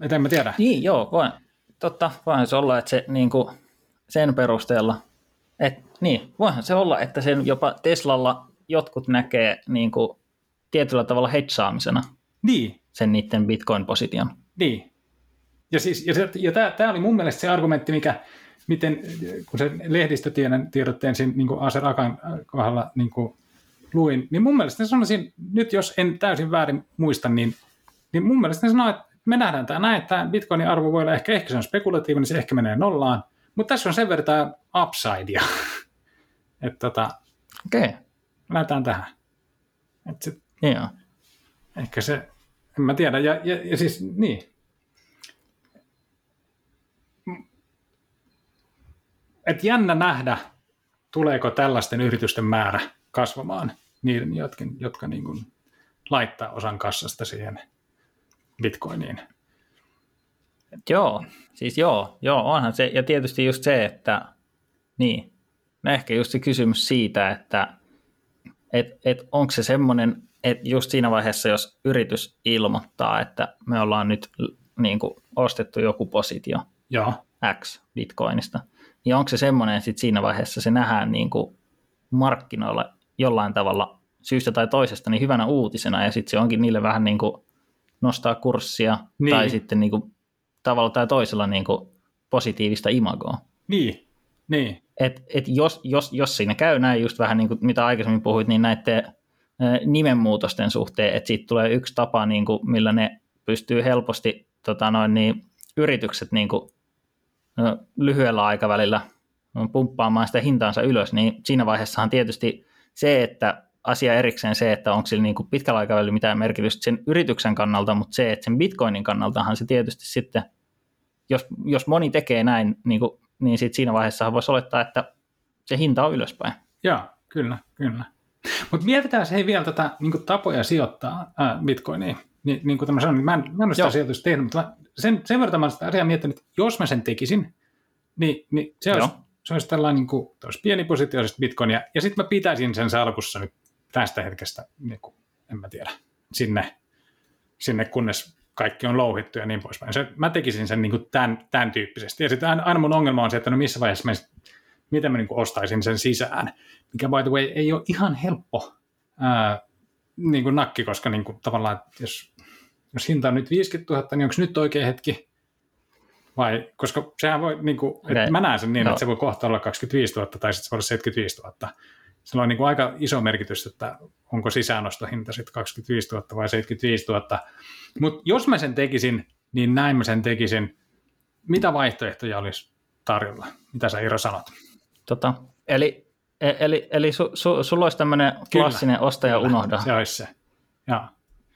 että en mä tiedä. Niin, joo, voi, totta, voihan se olla, että se niin kuin sen perusteella, että niin, voihan se olla, että sen jopa Teslalla jotkut näkee niin kuin tietyllä tavalla hedgeaamisena niin. sen niiden bitcoin-position. Niin. Ja, siis, ja, se, ja tämä oli mun mielestä se argumentti, mikä, miten, kun se lehdistötiedotteen siinä niin Aser Akan kohdalla niin kuin luin, niin mun mielestä ne sanoisin, nyt jos en täysin väärin muista, niin, niin mun mielestä ne sanoo, että me nähdään tämä näin, että Bitcoinin arvo voi olla ehkä, ehkä se on spekulatiivinen, se ehkä menee nollaan, mutta tässä on sen verran upsidea, (laughs) että tota, okay. lähdetään tähän. Et sit, yeah. Ehkä se, en mä tiedä, ja, ja, ja siis niin, et jännä nähdä, tuleeko tällaisten yritysten määrä kasvamaan, niiden, jotka, jotka niin kuin laittaa osan kassasta siihen bitcoiniin. Joo, siis joo, joo, onhan se, ja tietysti just se, että niin, no ehkä just se kysymys siitä, että et, et onko se semmoinen, että just siinä vaiheessa, jos yritys ilmoittaa, että me ollaan nyt niin kuin, ostettu joku positio Joo. X bitcoinista, niin onko se semmoinen, että sit siinä vaiheessa se nähdään niin kuin markkinoilla jollain tavalla syystä tai toisesta niin hyvänä uutisena, ja sitten se onkin niille vähän niin kuin nostaa kurssia, niin. tai sitten niin kuin tavalla tai toisella niin kuin positiivista imagoa. Niin, niin. Et, et jos, jos, jos siinä käy näin, just vähän niin kuin mitä aikaisemmin puhuit, niin näiden nimenmuutosten suhteen, että siitä tulee yksi tapa, niin kuin, millä ne pystyy helposti tota noin, niin, yritykset niin kuin, lyhyellä aikavälillä pumppaamaan sitä hintaansa ylös, niin siinä vaiheessahan tietysti se, että asia erikseen se, että onko sillä niin kuin pitkällä aikavälillä mitään merkitystä sen yrityksen kannalta, mutta se, että sen bitcoinin kannaltahan se tietysti sitten, jos, jos moni tekee näin, niin, kuin, niin sit siinä vaiheessa voisi olettaa, että se hinta on ylöspäin. Joo, kyllä, kyllä. Mutta mietitään se vielä tätä niin tapoja sijoittaa ää, bitcoiniin. Ni, niin kuin mä sanoin, mä en, mä en ole sitä sijoitusta tehnyt, mutta sen, sen verran mä olen sitä asiaa miettinyt, että jos mä sen tekisin, niin, niin se, olisi, se olisi tällainen niin kuin, olisi pieni positio bitcoinia, ja sitten mä pitäisin sen salkussa nyt tästä hetkestä, niin kuin, en mä tiedä, sinne, sinne kunnes kaikki on louhittu ja niin poispäin. Se, mä tekisin sen niin kuin tämän, tämän tyyppisesti. Ja sitten aina mun ongelma on se, että no missä vaiheessa mä, miten mä niin kuin ostaisin sen sisään, mikä by the way ei ole ihan helppo ää, niin kuin nakki, koska niin kuin, tavallaan, jos, jos hinta on nyt 50 000, niin onko nyt oikea hetki vai, koska sehän voi, niin kuin, että mä näen sen niin, no. että se voi kohta olla 25 000 tai sitten se voi olla 75 000. Sillä on niin kuin aika iso merkitys, että onko sisäänostohinta sitten 25 000 vai 75 000. Mutta jos mä sen tekisin, niin näin mä sen tekisin. Mitä vaihtoehtoja olisi tarjolla? Mitä sä Iro sanot? Tota, eli e, eli, eli su, su, sulla olisi tämmöinen klassinen ostaja kyllä, unohda. Se olisi se. Ja.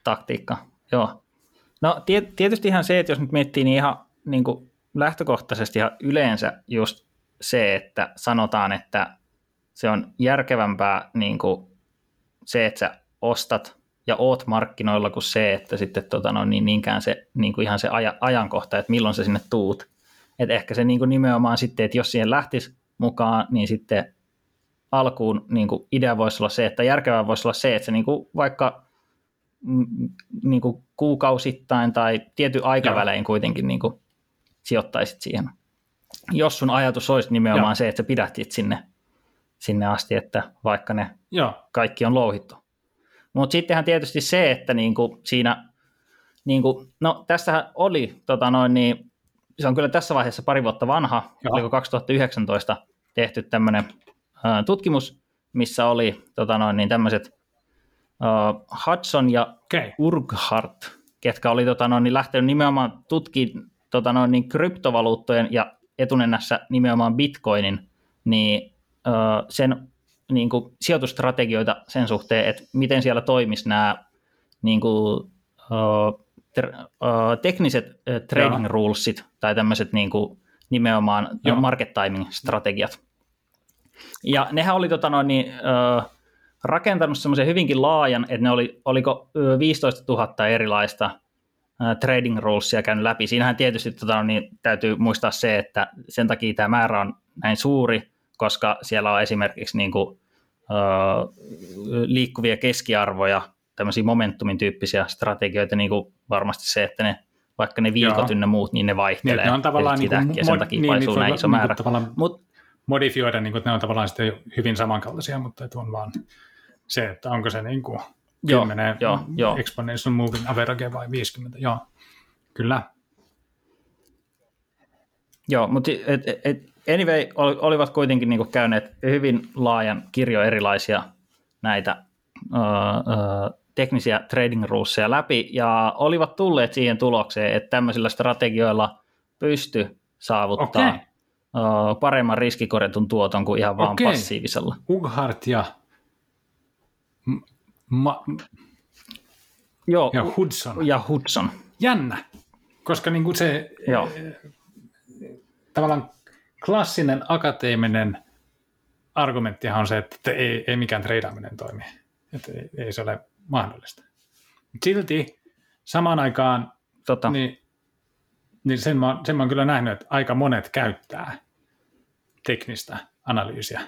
Taktiikka, joo. No tietysti ihan se, että jos nyt miettii, niin ihan niin kuin lähtökohtaisesti ja yleensä just se, että sanotaan, että se on järkevämpää niin kuin se, että sä ostat ja oot markkinoilla kuin se, että sitten tota, no, niin niinkään se niin kuin ihan se aja, ajankohta, että milloin se sinne tuut. Et ehkä se niin kuin nimenomaan sitten, että jos siihen lähtisi mukaan, niin sitten alkuun niin kuin idea voisi olla se, että järkevää voisi olla se, että se niin kuin vaikka niin kuin kuukausittain tai tietyn aikavälein Joo. kuitenkin niin kuin sijoittaisit siihen. Jos sun ajatus olisi nimenomaan Joo. se, että sä pidätit sinne, sinne asti, että vaikka ne Joo. kaikki on louhittu. Mutta sittenhän tietysti se, että niinku siinä, niinku, no tässähän oli, tota noin, niin, se on kyllä tässä vaiheessa pari vuotta vanha, Joo. oliko 2019 tehty tämmöinen tutkimus, missä oli tota noin, niin tämmöiset uh, Hudson ja okay. Urquhart, ketkä oli tota noin, niin lähtenyt nimenomaan tutkimaan tota noin, niin kryptovaluuttojen ja etunenässä nimenomaan bitcoinin, niin ö, sen niin kuin, sijoitustrategioita sen suhteen, että miten siellä toimisi nämä niin kuin, ö, ter, ö, tekniset ö, trading Joo. rulesit tai tämmöiset niin kuin, nimenomaan Joo. market timing-strategiat. Ja nehän oli tota noin, niin, ö, rakentanut semmoisen hyvinkin laajan, että ne oli, oliko 15 000 erilaista trading rulesia käynyt läpi. Siinähän tietysti tota, niin täytyy muistaa se, että sen takia tämä määrä on näin suuri, koska siellä on esimerkiksi niin kuin, liikkuvia keskiarvoja, tämmöisiä momentumin tyyppisiä strategioita, niin kuin varmasti se, että ne vaikka ne viikot ynnä muut, niin ne vaihtelee. Niin, ne on tavallaan niin kuin, sen takia niin, paisuu näin iso määrä. Niin Mut, modifioida, niin kuin, ne on tavallaan sitten hyvin samankaltaisia, mutta on vaan se, että onko se niin kuin 10 joo, joo, exponential moving average vai 50, joo, kyllä. Joo, mutta et, et, anyway, olivat kuitenkin niinku käyneet hyvin laajan kirjo erilaisia näitä uh, uh, teknisiä trading rulesia läpi, ja olivat tulleet siihen tulokseen, että tämmöisillä strategioilla pysty saavuttaa okay. uh, paremman riskikorjatun tuoton kuin ihan vaan okay. passiivisella. Ughart ja Ma- Joo, ja Hudson. Ja Hudson. Jännä, koska niin kuin se Joo. Eh, tavallaan klassinen akateeminen argumenttihan on se, että ei, ei mikään treidaaminen toimi. Että ei, ei se ole mahdollista. Silti samaan aikaan tota. niin, niin sen, mä, sen mä oon kyllä nähnyt, että aika monet käyttää teknistä analyysiä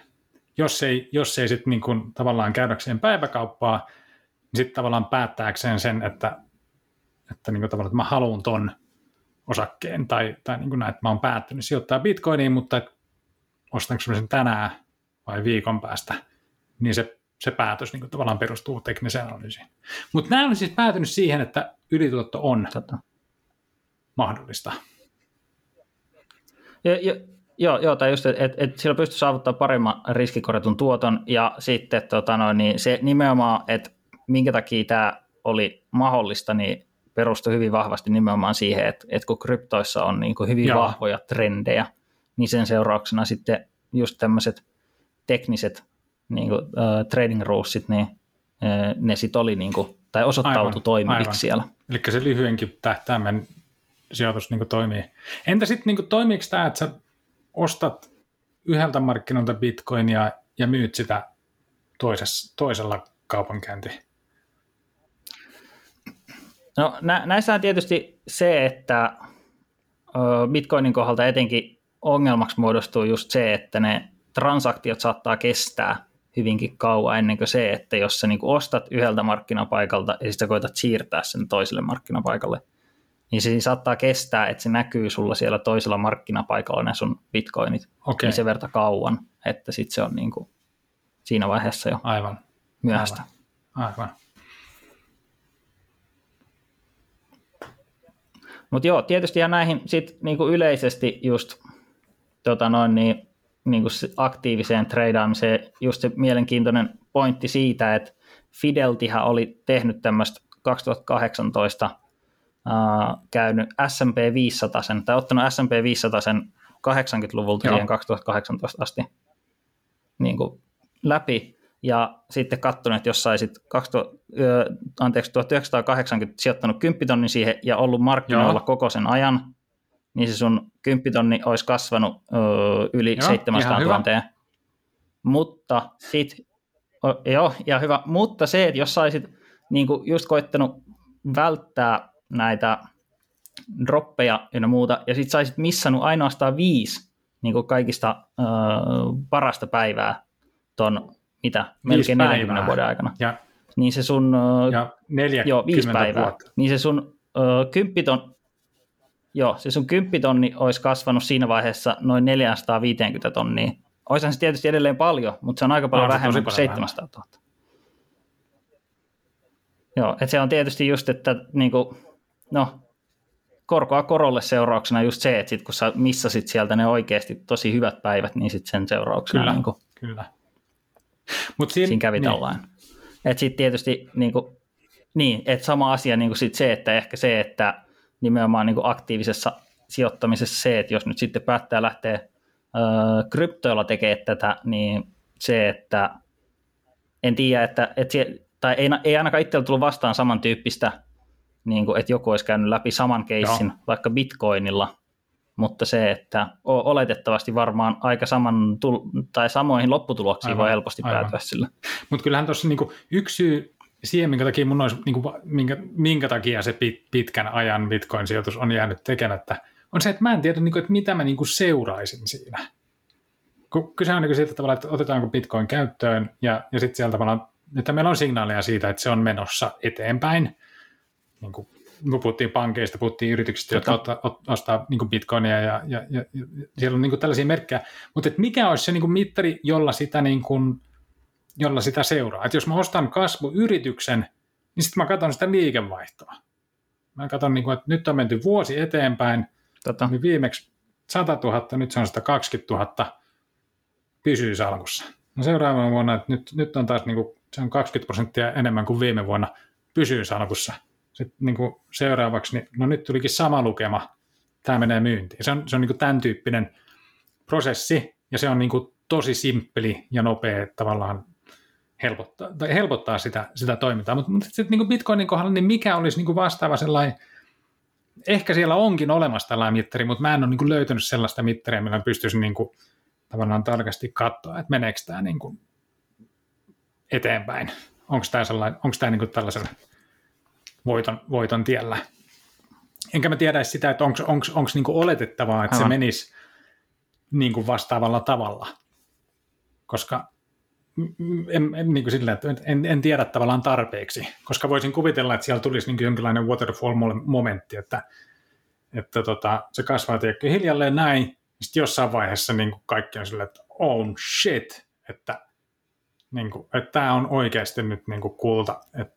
jos ei, jos ei sitten niin tavallaan käydäkseen päiväkauppaa, niin sitten tavallaan päättääkseen sen, että, että, niin kuin tavallaan, että mä haluan ton osakkeen, tai, tai niin kuin näin, että mä oon päättynyt sijoittaa bitcoiniin, mutta ostanko sen tänään vai viikon päästä, niin se, se päätös niin kuin tavallaan perustuu tekniseen analyysiin. Mutta nämä on siis päätynyt siihen, että ylituotto on Tätä. mahdollista. Ja, ja, Joo, joo tai just, että et, et sillä pystyy saavuttamaan paremman riskikorjatun tuoton, ja sitten tota noin, niin se nimenomaan, että minkä takia tämä oli mahdollista, niin perustui hyvin vahvasti nimenomaan siihen, että, että kun kryptoissa on niin kuin hyvin joo. vahvoja trendejä, niin sen seurauksena sitten just tämmöiset tekniset niin kuin, uh, trading rulesit, niin uh, ne sitten oli, niin kuin, tai osoittautui toimiviksi siellä. Eli se lyhyenkin tähtäimen sijoitus niin toimii. Entä sitten niin toimiiko tämä, että sä ostat yhdeltä markkinoilta bitcoinia ja myyt sitä toisessa, toisella kaupankäynti? No nä- näissä on tietysti se, että bitcoinin kohdalta etenkin ongelmaksi muodostuu just se, että ne transaktiot saattaa kestää hyvinkin kauan ennen kuin se, että jos sä niin ostat yhdeltä markkinapaikalta ja sitten koetat siirtää sen toiselle markkinapaikalle, niin se saattaa kestää, että se näkyy sulla siellä toisella markkinapaikalla ne sun bitcoinit okay. niin se verta kauan, että sitten se on niin kuin siinä vaiheessa jo Aivan. myöhäistä. Aivan. Aivan. Mutta joo, tietysti ja näihin sit niinku yleisesti just tota noin, niin, niinku aktiiviseen treidaamiseen just se mielenkiintoinen pointti siitä, että Fideltihän oli tehnyt tämmöistä 2018 äh, käynyt S&P 500 sen, tai ottanut S&P 500 sen 80-luvulta siihen 2018 asti niin kuin läpi, ja sitten katsonut, että jos saisit 2000, anteeksi, 1980 sijoittanut 10 tonni siihen ja ollut markkinoilla Joo. koko sen ajan, niin se sun 10 tonni olisi kasvanut ö, yli Joo, 700 000. Mutta sit, o, joo, ja hyvä, mutta se, että jos saisit niin just koittanut välttää näitä droppeja ja muuta, ja sitten saisit missannut ainoastaan viisi niin kuin kaikista ö, parasta päivää ton mitä, melkein 40 päivää. vuoden aikana. Ja, niin se sun, ja 40 joo, viisi päivää. Vuotta. Niin se sun ö, kymppiton, joo, se sun kymppitonni olisi kasvanut siinä vaiheessa noin 450 tonnia. Olisihan se tietysti edelleen paljon, mutta se on aika paljon no, vähemmän kuin 700 000. Joo, että se on tietysti just, että niin kuin, no, korkoa korolle seurauksena just se, että sit kun sä missasit sieltä ne oikeasti tosi hyvät päivät, niin sitten sen seurauksena. Kyllä, niin kuin, kyllä. Mut siinä, siinä kävi niin. tällainen. Että sitten tietysti niin kuin, niin, että sama asia niin sit se, että ehkä se, että nimenomaan niin aktiivisessa sijoittamisessa se, että jos nyt sitten päättää lähteä öö, kryptoilla tekemään tätä, niin se, että en tiedä, että, että sie, tai ei, ei ainakaan itsellä tullut vastaan samantyyppistä, niin kuin, että joku olisi käynyt läpi saman keissin Joo. vaikka bitcoinilla, mutta se, että oletettavasti varmaan aika saman tai samoihin lopputuloksiin aivan, voi helposti aivan. päätyä sillä. Mutta kyllähän tuossa niinku yksi syy siihen, minkä takia, mun olisi, niinku, minkä, minkä takia se pit, pitkän ajan Bitcoin-sijoitus on jäänyt tekemättä, on se, että mä en tiedä, niinku, että mitä mä niinku seuraisin siinä. Kyse on niinku siitä tavalla, että otetaanko Bitcoin käyttöön ja, ja sitten sieltä tavallaan, että meillä on signaaleja siitä, että se on menossa eteenpäin. Niin kuin kun puhuttiin pankeista, puhuttiin yrityksistä, jotka ottaa, ostaa niin bitcoinia ja, ja, ja, ja siellä on niin tällaisia merkkejä. Mutta mikä olisi se niin mittari, jolla sitä, niin kuin, jolla sitä seuraa? Et jos mä ostan kasvuyrityksen, niin sitten mä katson sitä liikevaihtoa. Mä katson, niin kuin, että nyt on menty vuosi eteenpäin, tota. niin viimeksi 100 000, nyt se on 120 000, pysyy salkussa. No seuraavana vuonna, että nyt, nyt on taas niin kuin, se on 20 prosenttia enemmän kuin viime vuonna, pysyy salkussa sitten niin kuin seuraavaksi, niin no nyt tulikin sama lukema, tämä menee myyntiin. Se on, se on niin kuin tämän tyyppinen prosessi, ja se on niin kuin tosi simppeli ja nopea tavallaan helpottaa, tai helpottaa sitä, sitä toimintaa. Mutta, mutta sitten niin Bitcoinin kohdalla, niin mikä olisi niin kuin vastaava sellainen, ehkä siellä onkin olemassa tällainen mittari, mutta mä en ole niin kuin löytänyt sellaista mittaria, millä pystyisin niin kuin, tavallaan tarkasti katsoa, että meneekö tämä niin kuin eteenpäin. Onko tämä, sellainen, onko tämä niin kuin tällaisella voiton, voiton tiellä. Enkä mä tiedä sitä, että onko niinku oletettavaa, että Aivan. se menisi niinku vastaavalla tavalla. Koska en, en, niin kuin sillä, että en, en tiedä tavallaan tarpeeksi, koska voisin kuvitella, että siellä tulisi niin jonkinlainen waterfall-momentti, että, että tota, se kasvaa tiedätkö, hiljalleen näin, sitten jossain vaiheessa niin kuin kaikki on silleen, että oh shit, että, niin kuin, että tämä on oikeasti nyt niin kuin kulta, että,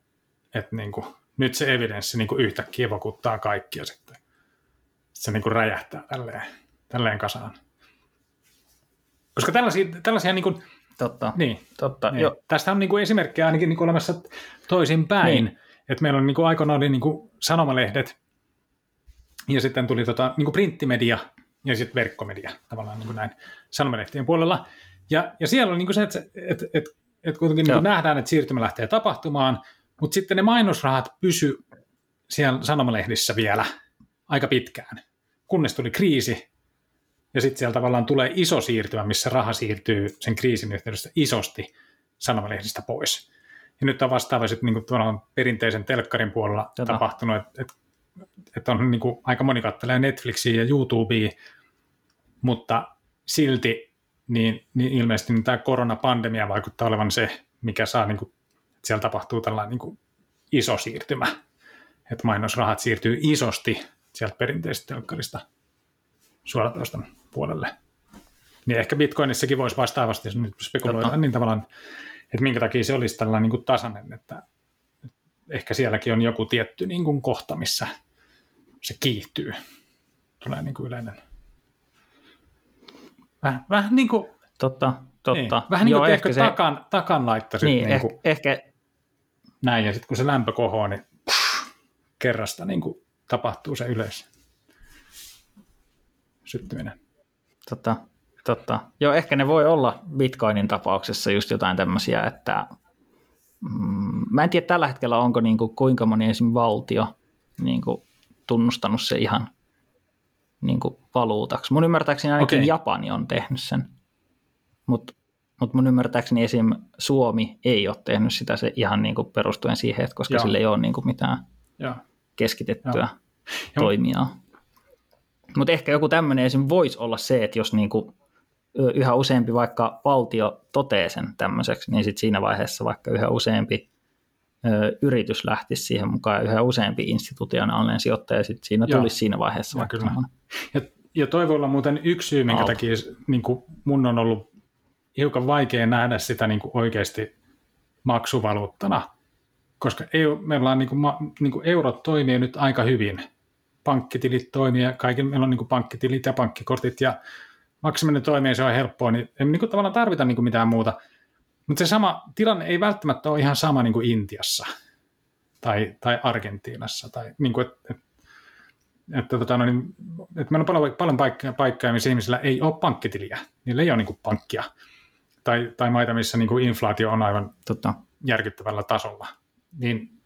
että niin kuin, nyt se evidenssi niin kuin yhtäkkiä vakuuttaa kaikkia sitten. Se niin kuin räjähtää tälleen, tälleen kasaan. Koska tällaisia, tällaisia niin kuin, Totta. Niin, Totta. Niin. Jo. Tästä on niin kuin esimerkkejä ainakin niin kuin olemassa toisinpäin. Niin. Että meillä on niin kuin aikoinaan oli niin kuin sanomalehdet ja sitten tuli tota, niin kuin printtimedia ja sitten verkkomedia tavallaan niin kuin näin sanomalehtien puolella. Ja, ja siellä on niin kuin se, että, että, että, että kuitenkin niin kuin nähdään, että siirtymä lähtee tapahtumaan, mutta sitten ne mainosrahat pysy siellä sanomalehdissä vielä aika pitkään, kunnes tuli kriisi, ja sitten siellä tavallaan tulee iso siirtymä, missä raha siirtyy sen kriisin yhteydessä isosti sanomalehdistä pois. Ja nyt on vastaavasti niin kuin perinteisen telkkarin puolella Tätä. tapahtunut, että et, et on niin kuin, aika moni kattelee Netflixiä ja YouTubea, mutta silti niin, niin ilmeisesti niin tämä koronapandemia vaikuttaa olevan se, mikä saa, niin kuin, siellä tapahtuu tällainen niin kuin iso siirtymä, että mainosrahat siirtyy isosti sieltä perinteisestä telkkarista suoratoiston puolelle. Niin ehkä Bitcoinissakin voisi vastaavasti, jos nyt spekuloidaan, niin tavallaan, että minkä takia se olisi tällainen niin kuin tasainen, että ehkä sielläkin on joku tietty niin kuin kohta, missä se kiihtyy. Tulee niin kuin yleinen. Vähän, vähän niin kuin... Totta, totta. Niin, vähän niin kuin Joo, ehkä se... takan, takan laittaisit. Niin, niin kuin, ehkä... Näin, ja sitten kun se lämpö kohoo, niin pff, kerrasta niin kuin tapahtuu se yleis syttyminen. Totta, totta. Joo, ehkä ne voi olla Bitcoinin tapauksessa just jotain tämmöisiä, että mm, mä en tiedä tällä hetkellä onko niin kuin, kuinka moni esim. valtio niin kuin, tunnustanut se ihan niin kuin, valuutaksi. Mun ymmärtääkseni ainakin okay. Japani on tehnyt sen, mutta mut mun ymmärtääkseni esim. Suomi ei ole tehnyt sitä se ihan niin kuin, perustuen siihen, että koska Joo. sillä ei ole niin kuin, mitään Joo. keskitettyä Joo. toimijaa. Mutta ehkä joku tämmöinen esim. voisi olla se, että jos niinku yhä useampi vaikka valtio totee sen tämmöiseksi, niin sitten siinä vaiheessa vaikka yhä useampi ö, yritys lähtisi siihen mukaan ja yhä useampi institutionaalinen sijoittaja sitten siinä Joo. tulisi siinä vaiheessa ja vaikka kyllä. Ja, ja toi voi olla muuten yksi syy, minkä Alta. takia niin kuin mun on ollut hiukan vaikea nähdä sitä niin kuin oikeasti maksuvaluuttana, koska EU, meillä on niin kuin, niin kuin eurot toimii nyt aika hyvin – pankkitilit toimii ja kaikilla meillä on niin kuin pankkitilit ja pankkikortit ja maksaminen toimii se on helppoa, niin emme niin kuin tavallaan tarvita niin kuin mitään muuta. Mutta se sama tilanne ei välttämättä ole ihan sama niin kuin Intiassa tai, tai Argentiinassa. Tai niin kuin, että, että, että, tota, no niin, että meillä on paljon, paljon paikkoja, paikkoja, missä ihmisillä ei ole pankkitiliä. Niillä ei ole niin kuin pankkia. Tai, tai maita, missä niin kuin inflaatio on aivan tota, järkyttävällä tasolla. Niin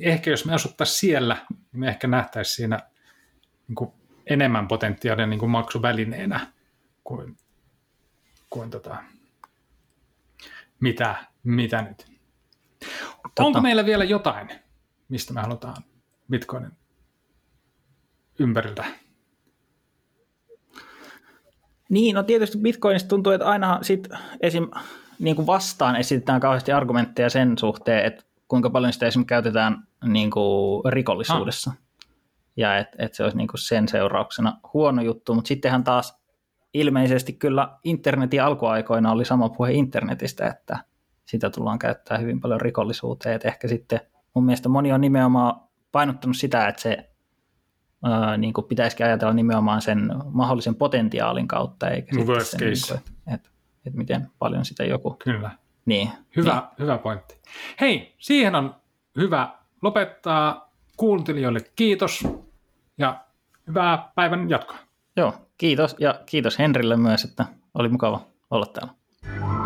ehkä jos me asuttaisiin siellä, niin me ehkä nähtäisiin siinä niin kuin enemmän potentiaalia niin kuin maksuvälineenä kuin, kuin tota, mitä, mitä nyt. Tota, Onko meillä vielä jotain, mistä me halutaan Bitcoinin ympäriltä? Niin, no tietysti Bitcoinista tuntuu, että aina sit esim. Niin kuin vastaan esitetään kauheasti argumentteja sen suhteen, että kuinka paljon sitä esimerkiksi käytetään niin kuin rikollisuudessa. Ah. Ja että et se olisi niin kuin sen seurauksena huono juttu, mutta sittenhän taas ilmeisesti kyllä internetin alkuaikoina oli sama puhe internetistä, että sitä tullaan käyttää hyvin paljon rikollisuuteen, että ehkä sitten mun mielestä moni on nimenomaan painottanut sitä, että se niin kuin pitäisikin ajatella nimenomaan sen mahdollisen potentiaalin kautta, eikä sitten sen, niin kuin, että, että, että miten paljon sitä joku Kyllä. Niin. Hyvä, niin. hyvä pointti. Hei, siihen on hyvä lopettaa. Kuuntelijoille kiitos ja hyvää päivän jatkoa. Joo, kiitos ja kiitos Henrille myös, että oli mukava olla täällä.